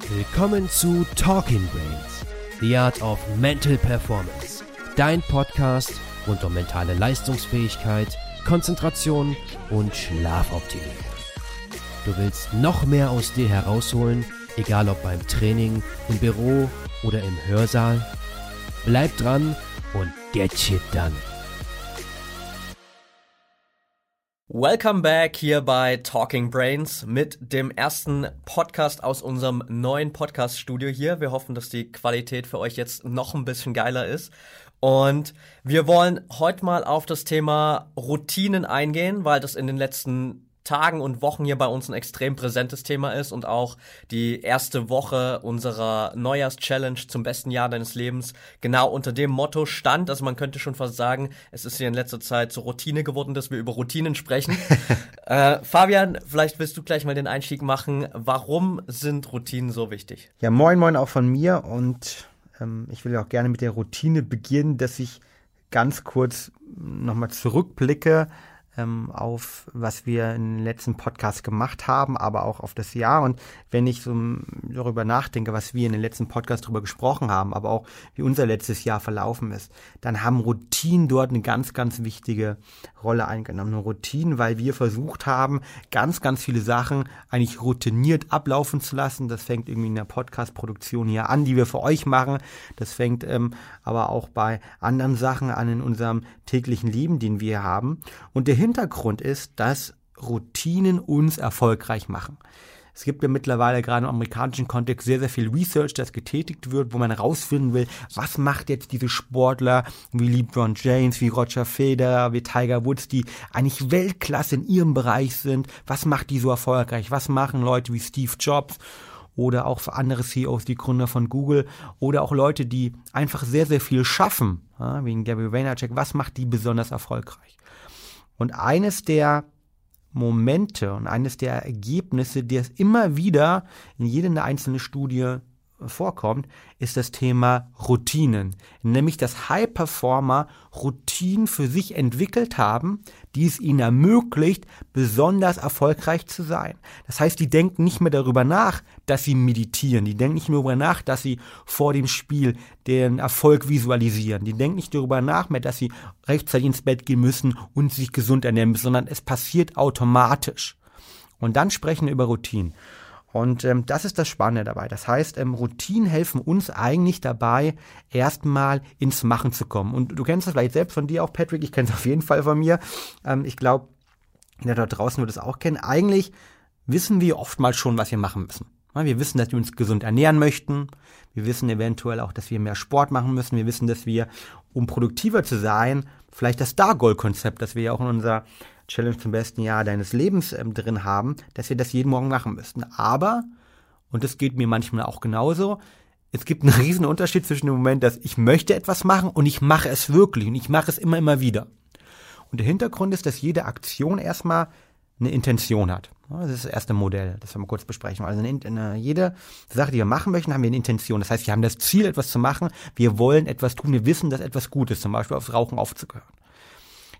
Willkommen zu Talking Brains, The Art of Mental Performance. Dein Podcast rund um mentale Leistungsfähigkeit, Konzentration und Schlafoptimierung. Du willst noch mehr aus dir herausholen, egal ob beim Training, im Büro oder im Hörsaal? Bleib dran und get shit done. Welcome back hier bei Talking Brains mit dem ersten Podcast aus unserem neuen Podcast-Studio hier. Wir hoffen, dass die Qualität für euch jetzt noch ein bisschen geiler ist. Und wir wollen heute mal auf das Thema Routinen eingehen, weil das in den letzten Tagen und Wochen hier bei uns ein extrem präsentes Thema ist und auch die erste Woche unserer Neujahrs-Challenge zum besten Jahr deines Lebens genau unter dem Motto stand. Also man könnte schon fast sagen, es ist hier in letzter Zeit zur Routine geworden, dass wir über Routinen sprechen. äh, Fabian, vielleicht willst du gleich mal den Einstieg machen. Warum sind Routinen so wichtig? Ja, moin moin auch von mir und ähm, ich will ja auch gerne mit der Routine beginnen, dass ich ganz kurz nochmal zurückblicke ähm, auf, was wir in den letzten Podcast gemacht haben, aber auch auf das Jahr. Und wenn ich so darüber nachdenke, was wir in den letzten Podcast darüber gesprochen haben, aber auch wie unser letztes Jahr verlaufen ist, dann haben Routinen dort eine ganz, ganz wichtige Rolle eingenommen. Eine Routine, weil wir versucht haben, ganz, ganz viele Sachen eigentlich routiniert ablaufen zu lassen. Das fängt irgendwie in der Podcast-Produktion hier an, die wir für euch machen. Das fängt ähm, aber auch bei anderen Sachen an in unserem täglichen Leben, den wir haben. Und der Hintergrund ist, dass Routinen uns erfolgreich machen. Es gibt ja mittlerweile gerade im amerikanischen Kontext sehr, sehr viel Research, das getätigt wird, wo man herausfinden will, was macht jetzt diese Sportler wie LeBron James, wie Roger Federer, wie Tiger Woods, die eigentlich Weltklasse in ihrem Bereich sind, was macht die so erfolgreich, was machen Leute wie Steve Jobs oder auch andere CEOs, die Gründer von Google oder auch Leute, die einfach sehr, sehr viel schaffen, ja, wie Gary Vaynerchuk, was macht die besonders erfolgreich? Und eines der Momente und eines der Ergebnisse, die es immer wieder in jeder einzelnen Studie vorkommt, ist das Thema Routinen. Nämlich, dass High-Performer Routinen für sich entwickelt haben, die es ihnen ermöglicht, besonders erfolgreich zu sein. Das heißt, die denken nicht mehr darüber nach, dass sie meditieren. Die denken nicht mehr darüber nach, dass sie vor dem Spiel den Erfolg visualisieren. Die denken nicht darüber nach mehr, dass sie rechtzeitig ins Bett gehen müssen und sich gesund ernähren müssen, sondern es passiert automatisch. Und dann sprechen wir über Routinen. Und ähm, das ist das Spannende dabei. Das heißt, ähm, Routinen helfen uns eigentlich dabei, erstmal ins Machen zu kommen. Und du kennst das vielleicht selbst von dir auch, Patrick. Ich kenne es auf jeden Fall von mir. Ähm, ich glaube, der da draußen wird es auch kennen. Eigentlich wissen wir oftmals schon, was wir machen müssen. Wir wissen, dass wir uns gesund ernähren möchten. Wir wissen eventuell auch, dass wir mehr Sport machen müssen. Wir wissen, dass wir, um produktiver zu sein, vielleicht das Star-Goal-Konzept, das wir ja auch in unserer Challenge zum besten Jahr deines Lebens ähm, drin haben, dass wir das jeden Morgen machen müssten. Aber, und das geht mir manchmal auch genauso, es gibt einen riesen Unterschied zwischen dem Moment, dass ich möchte etwas machen und ich mache es wirklich und ich mache es immer, immer wieder. Und der Hintergrund ist, dass jede Aktion erstmal eine Intention hat. Das ist das erste Modell, das wir mal kurz besprechen. Also eine, eine, jede Sache, die wir machen möchten, haben wir eine Intention. Das heißt, wir haben das Ziel, etwas zu machen. Wir wollen etwas tun. Wir wissen, dass etwas gut ist, zum Beispiel aufs Rauchen aufzuhören.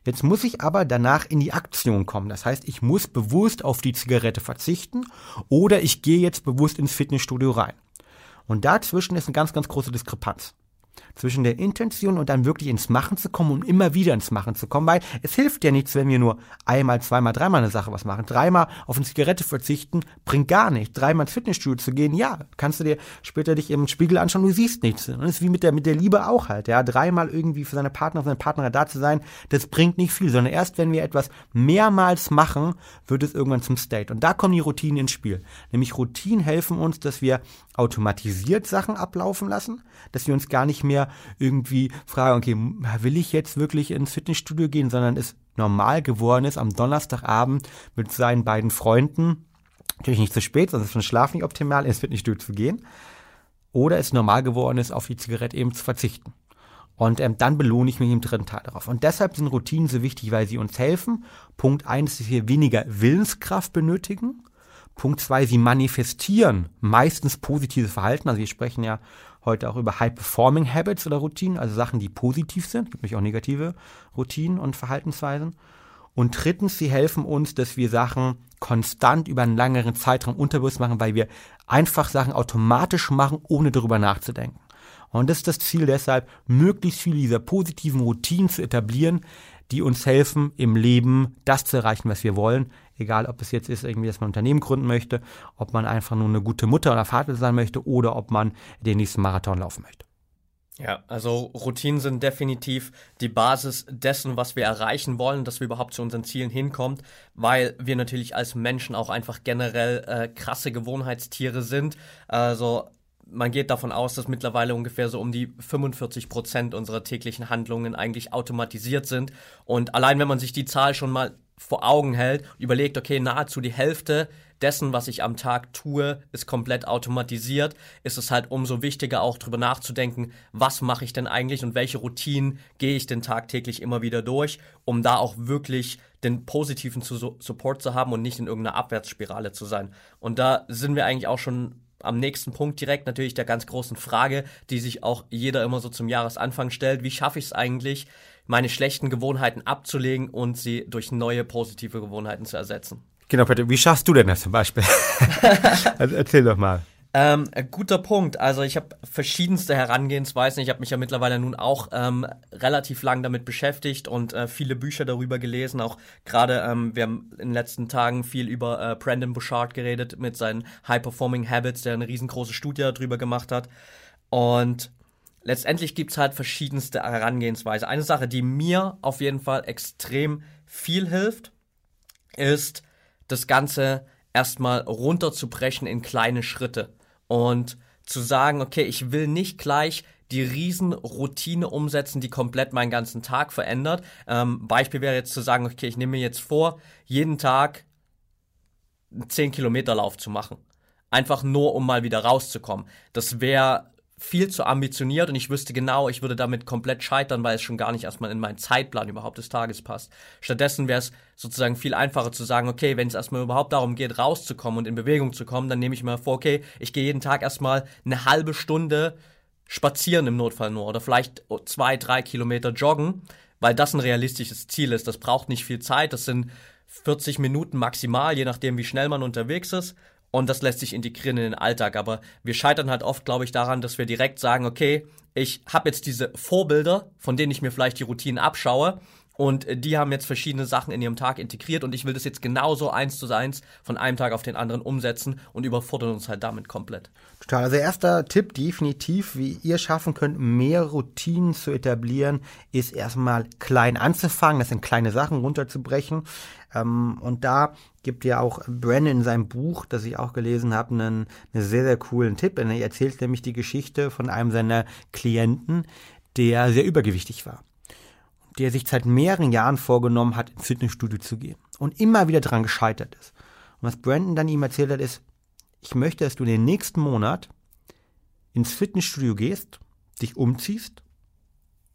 Jetzt muss ich aber danach in die Aktion kommen. Das heißt, ich muss bewusst auf die Zigarette verzichten oder ich gehe jetzt bewusst ins Fitnessstudio rein. Und dazwischen ist eine ganz, ganz große Diskrepanz zwischen der Intention und dann wirklich ins Machen zu kommen und immer wieder ins Machen zu kommen, weil es hilft ja nichts, wenn wir nur einmal, zweimal, dreimal eine Sache was machen. Dreimal auf eine Zigarette verzichten bringt gar nichts. Dreimal ins Fitnessstudio zu gehen, ja, kannst du dir später dich im Spiegel anschauen, du siehst nichts. Und das ist wie mit der, mit der Liebe auch halt, ja. Dreimal irgendwie für seine Partner, seine Partnerin da zu sein, das bringt nicht viel, sondern erst wenn wir etwas mehrmals machen, wird es irgendwann zum State. Und da kommen die Routinen ins Spiel. Nämlich Routinen helfen uns, dass wir automatisiert Sachen ablaufen lassen, dass wir uns gar nicht mehr irgendwie fragen, okay, will ich jetzt wirklich ins Fitnessstudio gehen, sondern es normal geworden ist, am Donnerstagabend mit seinen beiden Freunden, natürlich nicht zu spät, sonst ist schon Schlaf nicht optimal, ins Fitnessstudio zu gehen, oder es normal geworden ist, auf die Zigarette eben zu verzichten. Und ähm, dann belohne ich mich im dritten Teil darauf. Und deshalb sind Routinen so wichtig, weil sie uns helfen. Punkt eins, dass wir weniger Willenskraft benötigen. Punkt zwei, sie manifestieren meistens positives Verhalten. Also wir sprechen ja heute auch über High-Performing Habits oder Routinen, also Sachen, die positiv sind. Gibt nämlich auch negative Routinen und Verhaltensweisen. Und drittens, sie helfen uns, dass wir Sachen konstant über einen längeren Zeitraum unterbewusst machen, weil wir einfach Sachen automatisch machen, ohne darüber nachzudenken. Und das ist das Ziel deshalb, möglichst viele dieser positiven Routinen zu etablieren, die uns helfen, im Leben das zu erreichen, was wir wollen. Egal, ob es jetzt ist, irgendwie, dass man ein Unternehmen gründen möchte, ob man einfach nur eine gute Mutter oder Vater sein möchte oder ob man den nächsten Marathon laufen möchte. Ja, also Routinen sind definitiv die Basis dessen, was wir erreichen wollen, dass wir überhaupt zu unseren Zielen hinkommen, weil wir natürlich als Menschen auch einfach generell äh, krasse Gewohnheitstiere sind. Also man geht davon aus, dass mittlerweile ungefähr so um die 45 Prozent unserer täglichen Handlungen eigentlich automatisiert sind. Und allein wenn man sich die Zahl schon mal vor Augen hält, überlegt, okay, nahezu die Hälfte dessen, was ich am Tag tue, ist komplett automatisiert, ist es halt umso wichtiger auch drüber nachzudenken, was mache ich denn eigentlich und welche Routinen gehe ich denn tagtäglich immer wieder durch, um da auch wirklich den positiven Support zu haben und nicht in irgendeiner Abwärtsspirale zu sein. Und da sind wir eigentlich auch schon am nächsten Punkt direkt natürlich der ganz großen Frage, die sich auch jeder immer so zum Jahresanfang stellt. Wie schaffe ich es eigentlich, meine schlechten Gewohnheiten abzulegen und sie durch neue positive Gewohnheiten zu ersetzen? Genau, Peter, wie schaffst du denn das zum Beispiel? also erzähl doch mal. Ähm, guter Punkt. Also ich habe verschiedenste Herangehensweisen. Ich habe mich ja mittlerweile nun auch ähm, relativ lang damit beschäftigt und äh, viele Bücher darüber gelesen. Auch gerade, ähm, wir haben in den letzten Tagen viel über äh, Brandon Bouchard geredet mit seinen High Performing Habits, der eine riesengroße Studie darüber gemacht hat. Und letztendlich gibt's halt verschiedenste Herangehensweise. Eine Sache, die mir auf jeden Fall extrem viel hilft, ist das Ganze erstmal runterzubrechen in kleine Schritte und zu sagen, okay, ich will nicht gleich die Riesenroutine umsetzen, die komplett meinen ganzen Tag verändert. Ähm, Beispiel wäre jetzt zu sagen, okay, ich nehme mir jetzt vor, jeden Tag einen 10 Kilometer Lauf zu machen. Einfach nur, um mal wieder rauszukommen. Das wäre viel zu ambitioniert und ich wüsste genau, ich würde damit komplett scheitern, weil es schon gar nicht erstmal in meinen Zeitplan überhaupt des Tages passt. Stattdessen wäre es sozusagen viel einfacher zu sagen, okay, wenn es erstmal überhaupt darum geht, rauszukommen und in Bewegung zu kommen, dann nehme ich mir vor, okay, ich gehe jeden Tag erstmal eine halbe Stunde spazieren im Notfall nur oder vielleicht zwei, drei Kilometer joggen, weil das ein realistisches Ziel ist. Das braucht nicht viel Zeit, das sind 40 Minuten maximal, je nachdem, wie schnell man unterwegs ist und das lässt sich integrieren in den Alltag. Aber wir scheitern halt oft, glaube ich, daran, dass wir direkt sagen, okay, ich habe jetzt diese Vorbilder, von denen ich mir vielleicht die Routinen abschaue und äh, die haben jetzt verschiedene Sachen in ihrem Tag integriert und ich will das jetzt genauso eins zu eins von einem Tag auf den anderen umsetzen und überfordern uns halt damit komplett. Total. Also erster Tipp definitiv, wie ihr schaffen könnt, mehr Routinen zu etablieren, ist erstmal klein anzufangen, das sind kleine Sachen runterzubrechen. Ähm, und da gibt ja auch Brandon in seinem Buch, das ich auch gelesen habe, einen, einen sehr, sehr coolen Tipp. Er erzählt nämlich die Geschichte von einem seiner Klienten, der sehr übergewichtig war. Der sich seit mehreren Jahren vorgenommen hat, ins Fitnessstudio zu gehen und immer wieder daran gescheitert ist. Und was Brandon dann ihm erzählt hat, ist, ich möchte, dass du den nächsten Monat ins Fitnessstudio gehst, dich umziehst,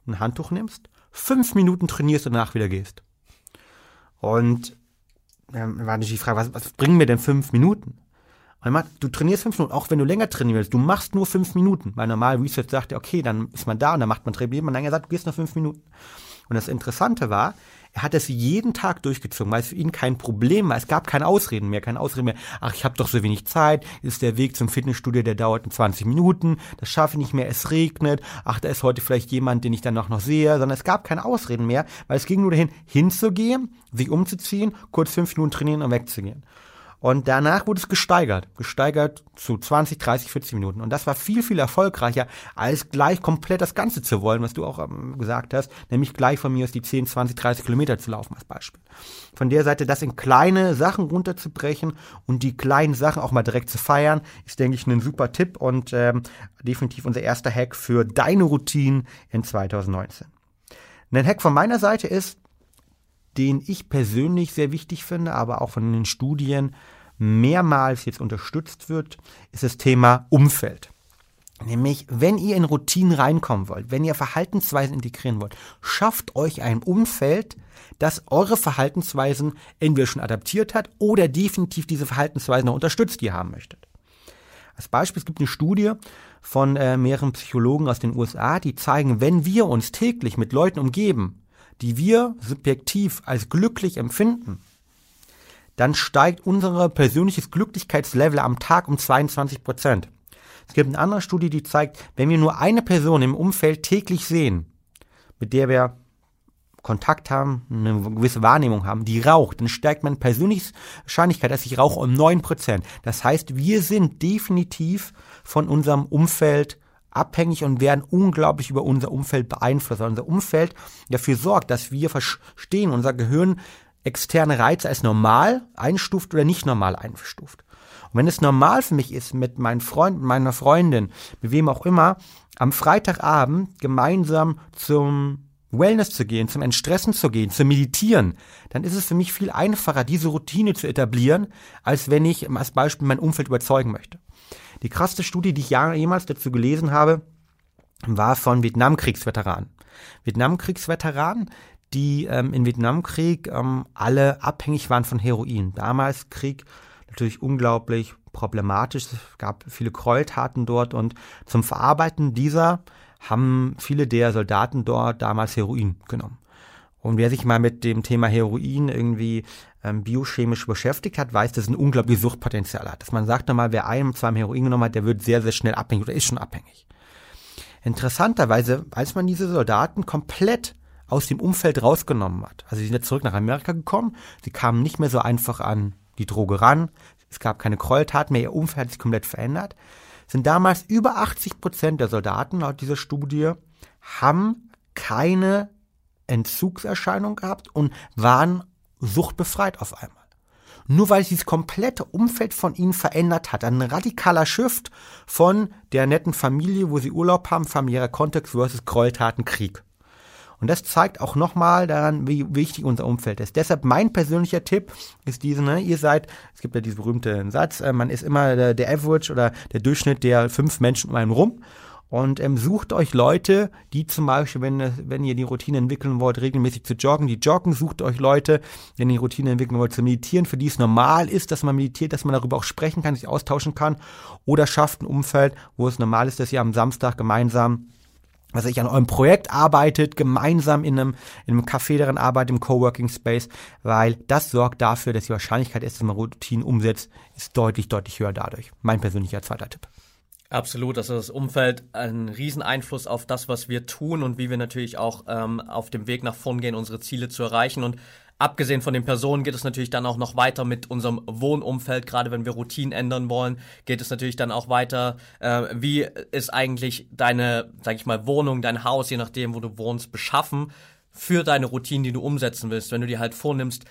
ein Handtuch nimmst, fünf Minuten trainierst und danach wieder gehst. Und dann war natürlich die Frage, was, was bringen mir denn fünf Minuten? Und man, du trainierst fünf Minuten, auch wenn du länger trainieren willst, du machst nur fünf Minuten. Weil normal Research sagt ja, okay, dann ist man da und dann macht man Trainieren. Man dann gesagt, du gehst nur fünf Minuten. Und das Interessante war, er hat es jeden Tag durchgezogen, weil es für ihn kein Problem war. Es gab keine Ausreden mehr, keine Ausreden mehr. Ach, ich habe doch so wenig Zeit. Ist der Weg zum Fitnessstudio, der dauert in 20 Minuten. Das schaffe ich nicht mehr. Es regnet. Ach, da ist heute vielleicht jemand, den ich dann noch sehe. Sondern es gab keine Ausreden mehr, weil es ging nur dahin, hinzugehen, sich umzuziehen, kurz fünf Minuten trainieren und wegzugehen. Und danach wurde es gesteigert, gesteigert zu 20, 30, 40 Minuten. Und das war viel, viel erfolgreicher, als gleich komplett das Ganze zu wollen, was du auch ähm, gesagt hast, nämlich gleich von mir aus die 10, 20, 30 Kilometer zu laufen als Beispiel. Von der Seite, das in kleine Sachen runterzubrechen und die kleinen Sachen auch mal direkt zu feiern, ist, denke ich, ein super Tipp und ähm, definitiv unser erster Hack für deine Routinen in 2019. Ein Hack von meiner Seite ist, den ich persönlich sehr wichtig finde, aber auch von den Studien mehrmals jetzt unterstützt wird, ist das Thema Umfeld. Nämlich, wenn ihr in Routinen reinkommen wollt, wenn ihr Verhaltensweisen integrieren wollt, schafft euch ein Umfeld, das eure Verhaltensweisen entweder schon adaptiert hat oder definitiv diese Verhaltensweisen noch unterstützt, die ihr haben möchtet. Als Beispiel, es gibt eine Studie von äh, mehreren Psychologen aus den USA, die zeigen, wenn wir uns täglich mit Leuten umgeben, die wir subjektiv als glücklich empfinden, dann steigt unser persönliches Glücklichkeitslevel am Tag um 22 Prozent. Es gibt eine andere Studie, die zeigt, wenn wir nur eine Person im Umfeld täglich sehen, mit der wir Kontakt haben, eine gewisse Wahrnehmung haben, die raucht, dann steigt meine persönliche Wahrscheinlichkeit, dass ich rauche, um 9%. Das heißt, wir sind definitiv von unserem Umfeld abhängig und werden unglaublich über unser Umfeld beeinflusst. Weil unser Umfeld dafür sorgt, dass wir verstehen, unser Gehirn externe Reize als normal einstuft oder nicht normal einstuft. Und wenn es normal für mich ist, mit meinen Freunden, meiner Freundin, mit wem auch immer, am Freitagabend gemeinsam zum Wellness zu gehen, zum Entstressen zu gehen, zu meditieren, dann ist es für mich viel einfacher, diese Routine zu etablieren, als wenn ich als Beispiel mein Umfeld überzeugen möchte. Die krasseste Studie, die ich jemals dazu gelesen habe, war von Vietnamkriegsveteranen. Vietnamkriegsveteranen, die ähm, im Vietnamkrieg ähm, alle abhängig waren von Heroin. Damals Krieg natürlich unglaublich problematisch. Es gab viele Gräueltaten dort und zum Verarbeiten dieser haben viele der Soldaten dort damals Heroin genommen. Und wer sich mal mit dem Thema Heroin irgendwie ähm, biochemisch beschäftigt hat, weiß, dass es ein unglaubliches Suchtpotenzial hat. Dass man sagt nochmal, wer einem zwar Heroin genommen hat, der wird sehr, sehr schnell abhängig oder ist schon abhängig. Interessanterweise, als man diese Soldaten komplett aus dem Umfeld rausgenommen hat, also sie sind zurück nach Amerika gekommen, sie kamen nicht mehr so einfach an die Droge ran, es gab keine Gräueltaten mehr, ihr Umfeld hat sich komplett verändert, sind damals über 80 Prozent der Soldaten laut dieser Studie haben keine Entzugserscheinung gehabt und waren suchtbefreit auf einmal. Nur weil sich das komplette Umfeld von ihnen verändert hat. Ein radikaler Shift von der netten Familie, wo sie Urlaub haben, familiärer Kontext versus Gräueltaten, Krieg. Und das zeigt auch nochmal daran, wie wichtig unser Umfeld ist. Deshalb mein persönlicher Tipp ist diese, ne, ihr seid, es gibt ja diesen berühmten Satz, äh, man ist immer der, der Average oder der Durchschnitt der fünf Menschen um einen rum. Und ähm, sucht euch Leute, die zum Beispiel, wenn, wenn ihr die Routine entwickeln wollt, regelmäßig zu joggen, die joggen, sucht euch Leute, wenn ihr die Routine entwickeln wollt, zu meditieren, für die es normal ist, dass man meditiert, dass man darüber auch sprechen kann, sich austauschen kann. Oder schafft ein Umfeld, wo es normal ist, dass ihr am Samstag gemeinsam was ich an eurem Projekt arbeitet, gemeinsam in einem, in einem Café daran arbeitet, im Coworking Space, weil das sorgt dafür, dass die Wahrscheinlichkeit dass man Routinen umsetzt, ist deutlich, deutlich höher dadurch. Mein persönlicher zweiter Tipp. Absolut, also das Umfeld einen riesen Einfluss auf das, was wir tun und wie wir natürlich auch ähm, auf dem Weg nach vorn gehen, unsere Ziele zu erreichen. Und abgesehen von den Personen geht es natürlich dann auch noch weiter mit unserem Wohnumfeld. Gerade wenn wir Routinen ändern wollen, geht es natürlich dann auch weiter. Äh, wie ist eigentlich deine, sag ich mal, Wohnung, dein Haus, je nachdem, wo du wohnst, beschaffen für deine Routinen, die du umsetzen willst? Wenn du dir halt vornimmst,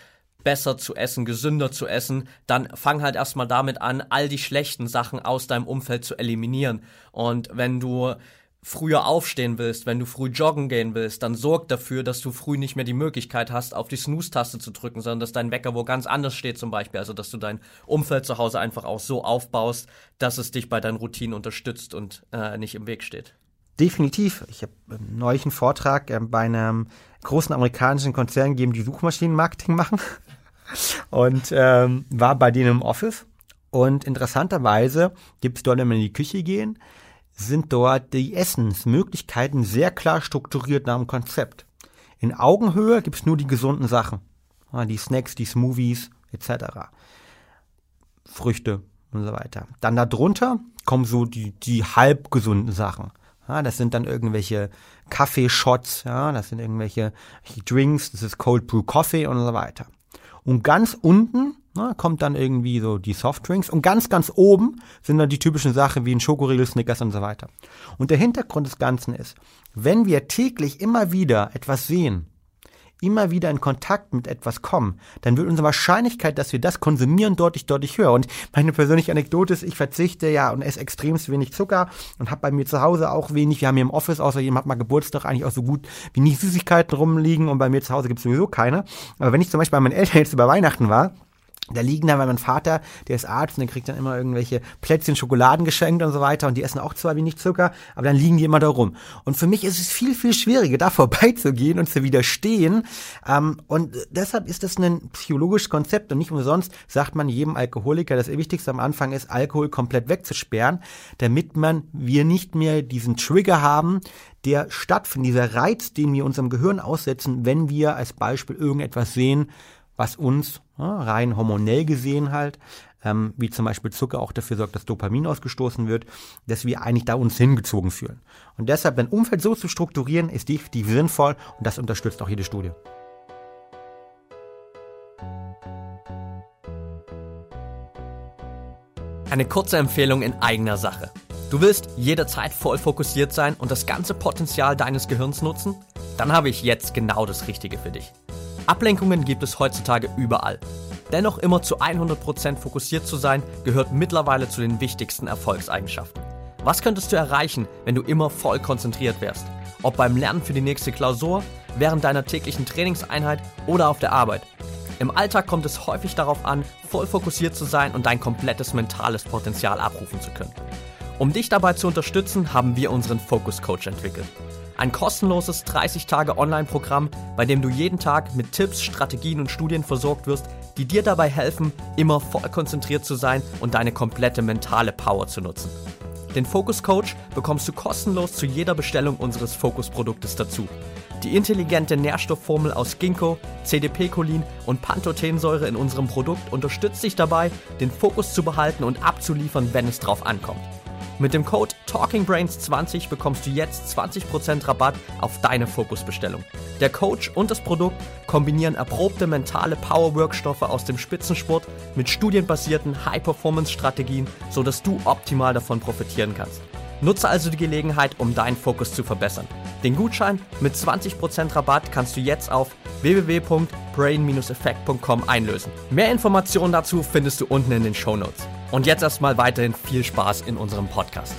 besser zu essen, gesünder zu essen, dann fang halt erstmal damit an, all die schlechten Sachen aus deinem Umfeld zu eliminieren. Und wenn du früher aufstehen willst, wenn du früh joggen gehen willst, dann sorg dafür, dass du früh nicht mehr die Möglichkeit hast, auf die Snooze-Taste zu drücken, sondern dass dein Wecker wo ganz anders steht zum Beispiel. Also dass du dein Umfeld zu Hause einfach auch so aufbaust, dass es dich bei deinen Routinen unterstützt und äh, nicht im Weg steht. Definitiv. Ich habe neulich einen Vortrag äh, bei einem großen amerikanischen Konzern gegeben, die Suchmaschinenmarketing machen und ähm, war bei denen im Office. Und interessanterweise gibt es dort, wenn wir in die Küche gehen, sind dort die Essensmöglichkeiten sehr klar strukturiert nach dem Konzept. In Augenhöhe gibt es nur die gesunden Sachen. Die Snacks, die Smoothies etc. Früchte und so weiter. Dann darunter kommen so die, die halbgesunden Sachen. Ja, das sind dann irgendwelche Kaffeeshots, ja, das sind irgendwelche Drinks, das ist Cold Brew Coffee und so weiter. Und ganz unten na, kommt dann irgendwie so die Softdrinks und ganz, ganz oben sind dann die typischen Sachen wie ein Schokoriegel, Snickers und so weiter. Und der Hintergrund des Ganzen ist, wenn wir täglich immer wieder etwas sehen, immer wieder in Kontakt mit etwas kommen, dann wird unsere Wahrscheinlichkeit, dass wir das konsumieren, deutlich, deutlich höher. Und meine persönliche Anekdote ist, ich verzichte ja und esse extremst wenig Zucker und habe bei mir zu Hause auch wenig. Wir haben hier im Office, außer jemand hat mal Geburtstag, eigentlich auch so gut wie nie Süßigkeiten rumliegen und bei mir zu Hause gibt es sowieso keine. Aber wenn ich zum Beispiel bei meinen Eltern jetzt über Weihnachten war, Da liegen dann, weil mein Vater, der ist Arzt und der kriegt dann immer irgendwelche Plätzchen, Schokoladen geschenkt und so weiter und die essen auch zwar wenig Zucker, aber dann liegen die immer da rum. Und für mich ist es viel, viel schwieriger, da vorbeizugehen und zu widerstehen. Ähm, und deshalb ist das ein psychologisches Konzept und nicht umsonst sagt man jedem Alkoholiker, das Wichtigste am Anfang ist, Alkohol komplett wegzusperren, damit man, wir nicht mehr diesen Trigger haben, der stattfindet, dieser Reiz, den wir unserem Gehirn aussetzen, wenn wir als Beispiel irgendetwas sehen, was uns ja, rein hormonell gesehen halt, ähm, wie zum Beispiel Zucker auch dafür sorgt, dass Dopamin ausgestoßen wird, dass wir eigentlich da uns hingezogen fühlen. Und deshalb dein Umfeld so zu strukturieren, ist definitiv sinnvoll und das unterstützt auch jede Studie. Eine kurze Empfehlung in eigener Sache. Du willst jederzeit voll fokussiert sein und das ganze Potenzial deines Gehirns nutzen? Dann habe ich jetzt genau das Richtige für dich. Ablenkungen gibt es heutzutage überall. Dennoch immer zu 100% fokussiert zu sein, gehört mittlerweile zu den wichtigsten Erfolgseigenschaften. Was könntest du erreichen, wenn du immer voll konzentriert wärst? Ob beim Lernen für die nächste Klausur, während deiner täglichen Trainingseinheit oder auf der Arbeit. Im Alltag kommt es häufig darauf an, voll fokussiert zu sein und dein komplettes mentales Potenzial abrufen zu können. Um dich dabei zu unterstützen, haben wir unseren Focus Coach entwickelt. Ein kostenloses 30 Tage Online-Programm, bei dem du jeden Tag mit Tipps, Strategien und Studien versorgt wirst, die dir dabei helfen, immer voll konzentriert zu sein und deine komplette mentale Power zu nutzen. Den Focus Coach bekommst du kostenlos zu jeder Bestellung unseres Focus-Produktes dazu. Die intelligente Nährstoffformel aus Ginkgo, CDP-Cholin und Pantothensäure in unserem Produkt unterstützt dich dabei, den Fokus zu behalten und abzuliefern, wenn es drauf ankommt. Mit dem Code TalkingBrains20 bekommst du jetzt 20% Rabatt auf deine Fokusbestellung. Der Coach und das Produkt kombinieren erprobte mentale Power-Workstoffe aus dem Spitzensport mit studienbasierten High-Performance-Strategien, sodass du optimal davon profitieren kannst. Nutze also die Gelegenheit, um deinen Fokus zu verbessern. Den Gutschein mit 20% Rabatt kannst du jetzt auf www.brain-effekt.com einlösen. Mehr Informationen dazu findest du unten in den Show Notes. Und jetzt erstmal weiterhin viel Spaß in unserem Podcast.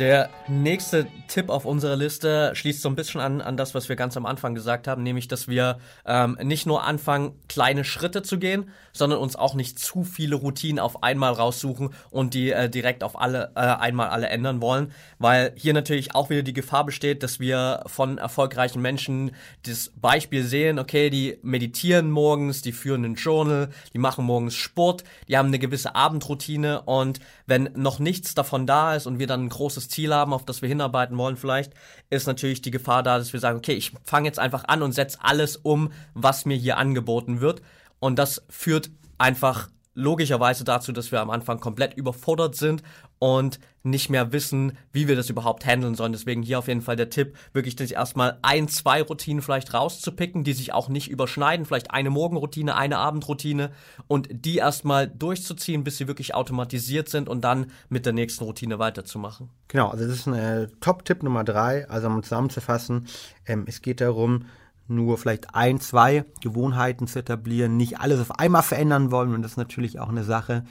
Der nächste Tipp auf unserer Liste schließt so ein bisschen an, an das, was wir ganz am Anfang gesagt haben, nämlich, dass wir ähm, nicht nur anfangen, kleine Schritte zu gehen, sondern uns auch nicht zu viele Routinen auf einmal raussuchen und die äh, direkt auf alle äh, einmal alle ändern wollen, weil hier natürlich auch wieder die Gefahr besteht, dass wir von erfolgreichen Menschen das Beispiel sehen, okay, die meditieren morgens, die führen ein Journal, die machen morgens Sport, die haben eine gewisse Abendroutine und wenn noch nichts davon da ist und wir dann ein großes Ziel haben, auf das wir hinarbeiten wollen vielleicht, ist natürlich die Gefahr da, dass wir sagen, okay, ich fange jetzt einfach an und setze alles um, was mir hier angeboten wird. Und das führt einfach logischerweise dazu, dass wir am Anfang komplett überfordert sind und nicht mehr wissen, wie wir das überhaupt handeln sollen. Deswegen hier auf jeden Fall der Tipp, wirklich sich erstmal ein, zwei Routinen vielleicht rauszupicken, die sich auch nicht überschneiden. Vielleicht eine Morgenroutine, eine Abendroutine und die erstmal durchzuziehen, bis sie wirklich automatisiert sind und dann mit der nächsten Routine weiterzumachen. Genau, also das ist ein äh, Top-Tipp Nummer drei. Also um zusammenzufassen, ähm, es geht darum, nur vielleicht ein, zwei Gewohnheiten zu etablieren, nicht alles auf einmal verändern wollen. Und das ist natürlich auch eine Sache,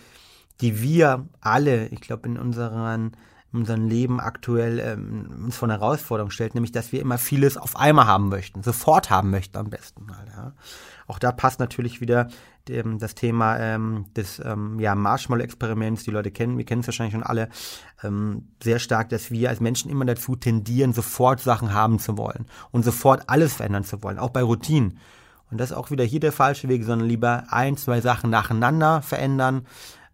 die wir alle, ich glaube, in unseren unserem Leben aktuell ähm, uns vor eine Herausforderung stellt, nämlich dass wir immer vieles auf einmal haben möchten, sofort haben möchten am besten mal. Ja. Auch da passt natürlich wieder dem, das Thema ähm, des ähm, ja, Marshmallow-Experiments, die Leute kennen, wir kennen es wahrscheinlich schon alle, ähm, sehr stark, dass wir als Menschen immer dazu tendieren, sofort Sachen haben zu wollen und sofort alles verändern zu wollen, auch bei Routinen. Und das ist auch wieder hier der falsche Weg, sondern lieber ein, zwei Sachen nacheinander verändern ähm,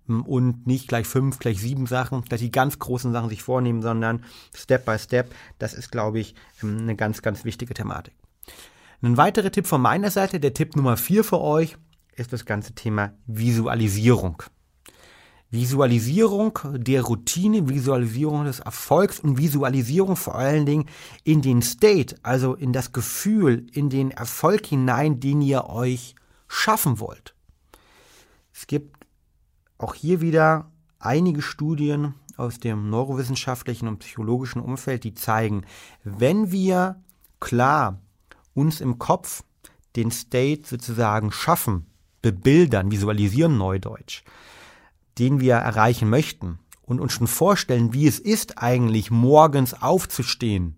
und nicht gleich fünf, gleich sieben Sachen, dass die ganz großen Sachen sich vornehmen, sondern Step by Step. Das ist, glaube ich, ähm, eine ganz, ganz wichtige Thematik. Ein weiterer Tipp von meiner Seite, der Tipp Nummer vier für euch, ist das ganze Thema Visualisierung. Visualisierung der Routine, Visualisierung des Erfolgs und Visualisierung vor allen Dingen in den State, also in das Gefühl, in den Erfolg hinein, den ihr euch schaffen wollt. Es gibt auch hier wieder einige Studien aus dem neurowissenschaftlichen und psychologischen Umfeld, die zeigen, wenn wir klar uns im Kopf den State sozusagen schaffen, bebildern, visualisieren Neudeutsch, den wir erreichen möchten und uns schon vorstellen, wie es ist eigentlich morgens aufzustehen,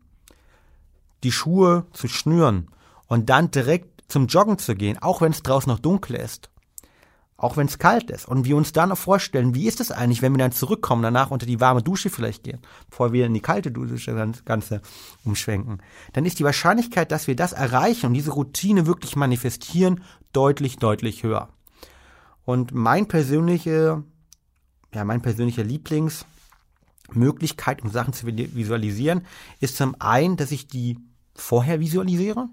die Schuhe zu schnüren und dann direkt zum Joggen zu gehen, auch wenn es draußen noch dunkel ist, auch wenn es kalt ist. Und wir uns dann auch vorstellen, wie ist es eigentlich, wenn wir dann zurückkommen, danach unter die warme Dusche vielleicht gehen, bevor wir in die kalte Dusche das Ganze umschwenken, dann ist die Wahrscheinlichkeit, dass wir das erreichen und diese Routine wirklich manifestieren, deutlich, deutlich höher. Und mein persönliche, ja, mein persönlicher Lieblingsmöglichkeit, um Sachen zu visualisieren, ist zum einen, dass ich die vorher visualisiere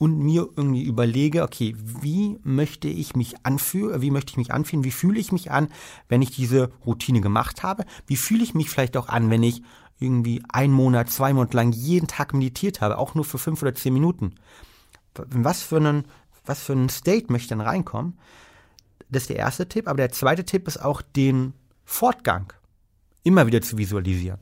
und mir irgendwie überlege, okay, wie möchte ich mich anfühlen, wie möchte ich mich anfühlen, wie fühle ich mich an, wenn ich diese Routine gemacht habe, wie fühle ich mich vielleicht auch an, wenn ich irgendwie einen Monat, zwei Monate lang jeden Tag meditiert habe, auch nur für fünf oder zehn Minuten. Was für einen, was für einen State möchte ich dann reinkommen? Das ist der erste Tipp, aber der zweite Tipp ist auch den Fortgang immer wieder zu visualisieren.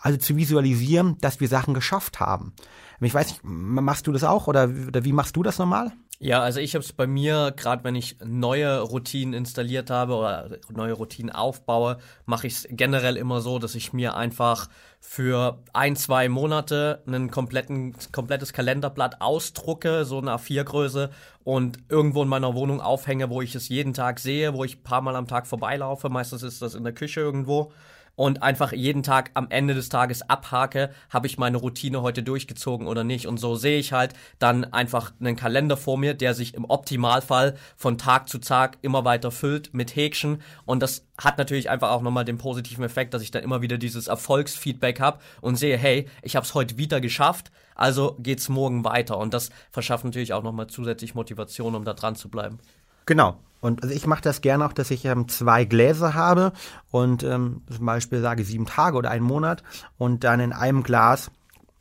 Also zu visualisieren, dass wir Sachen geschafft haben. Ich weiß nicht, machst du das auch oder, oder wie machst du das normal? Ja, also ich habe es bei mir, gerade wenn ich neue Routinen installiert habe oder neue Routinen aufbaue, mache ich es generell immer so, dass ich mir einfach für ein, zwei Monate ein komplettes Kalenderblatt ausdrucke, so eine A4-Größe und irgendwo in meiner Wohnung aufhänge, wo ich es jeden Tag sehe, wo ich ein paar Mal am Tag vorbeilaufe. Meistens ist das in der Küche irgendwo und einfach jeden Tag am Ende des Tages abhake, habe ich meine Routine heute durchgezogen oder nicht. Und so sehe ich halt dann einfach einen Kalender vor mir, der sich im Optimalfall von Tag zu Tag immer weiter füllt mit Häkchen. Und das hat natürlich einfach auch nochmal den positiven Effekt, dass ich dann immer wieder dieses Erfolgsfeedback habe und sehe, hey, ich habe es heute wieder geschafft, also geht's morgen weiter. Und das verschafft natürlich auch nochmal zusätzlich Motivation, um da dran zu bleiben. Genau. Und also ich mache das gerne auch, dass ich ähm, zwei Gläser habe und ähm, zum Beispiel sage sieben Tage oder einen Monat und dann in einem Glas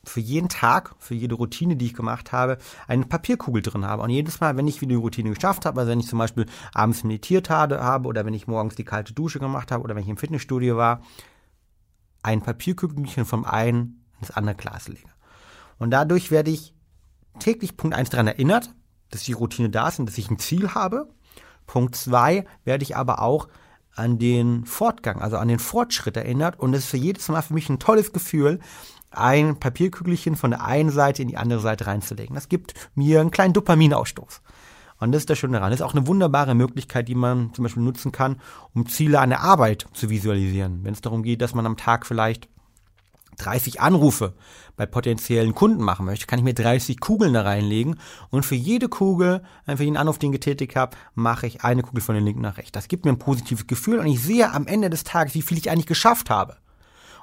für jeden Tag, für jede Routine, die ich gemacht habe, eine Papierkugel drin habe. Und jedes Mal, wenn ich wieder die Routine geschafft habe, also wenn ich zum Beispiel abends meditiert habe oder wenn ich morgens die kalte Dusche gemacht habe oder wenn ich im Fitnessstudio war, ein Papierkügelchen vom einen ins andere Glas lege. Und dadurch werde ich täglich Punkt eins daran erinnert, dass die Routine da ist und dass ich ein Ziel habe. Punkt zwei werde ich aber auch an den Fortgang, also an den Fortschritt erinnert. Und es ist für jedes Mal für mich ein tolles Gefühl, ein Papierkügelchen von der einen Seite in die andere Seite reinzulegen. Das gibt mir einen kleinen Dopaminausstoß. Und das ist das Schöne daran. Das ist auch eine wunderbare Möglichkeit, die man zum Beispiel nutzen kann, um Ziele an der Arbeit zu visualisieren. Wenn es darum geht, dass man am Tag vielleicht 30 Anrufe bei potenziellen Kunden machen möchte, kann ich mir 30 Kugeln da reinlegen und für jede Kugel, äh, für jeden Anruf, den ich getätigt habe, mache ich eine Kugel von den linken nach rechts. Das gibt mir ein positives Gefühl und ich sehe am Ende des Tages, wie viel ich eigentlich geschafft habe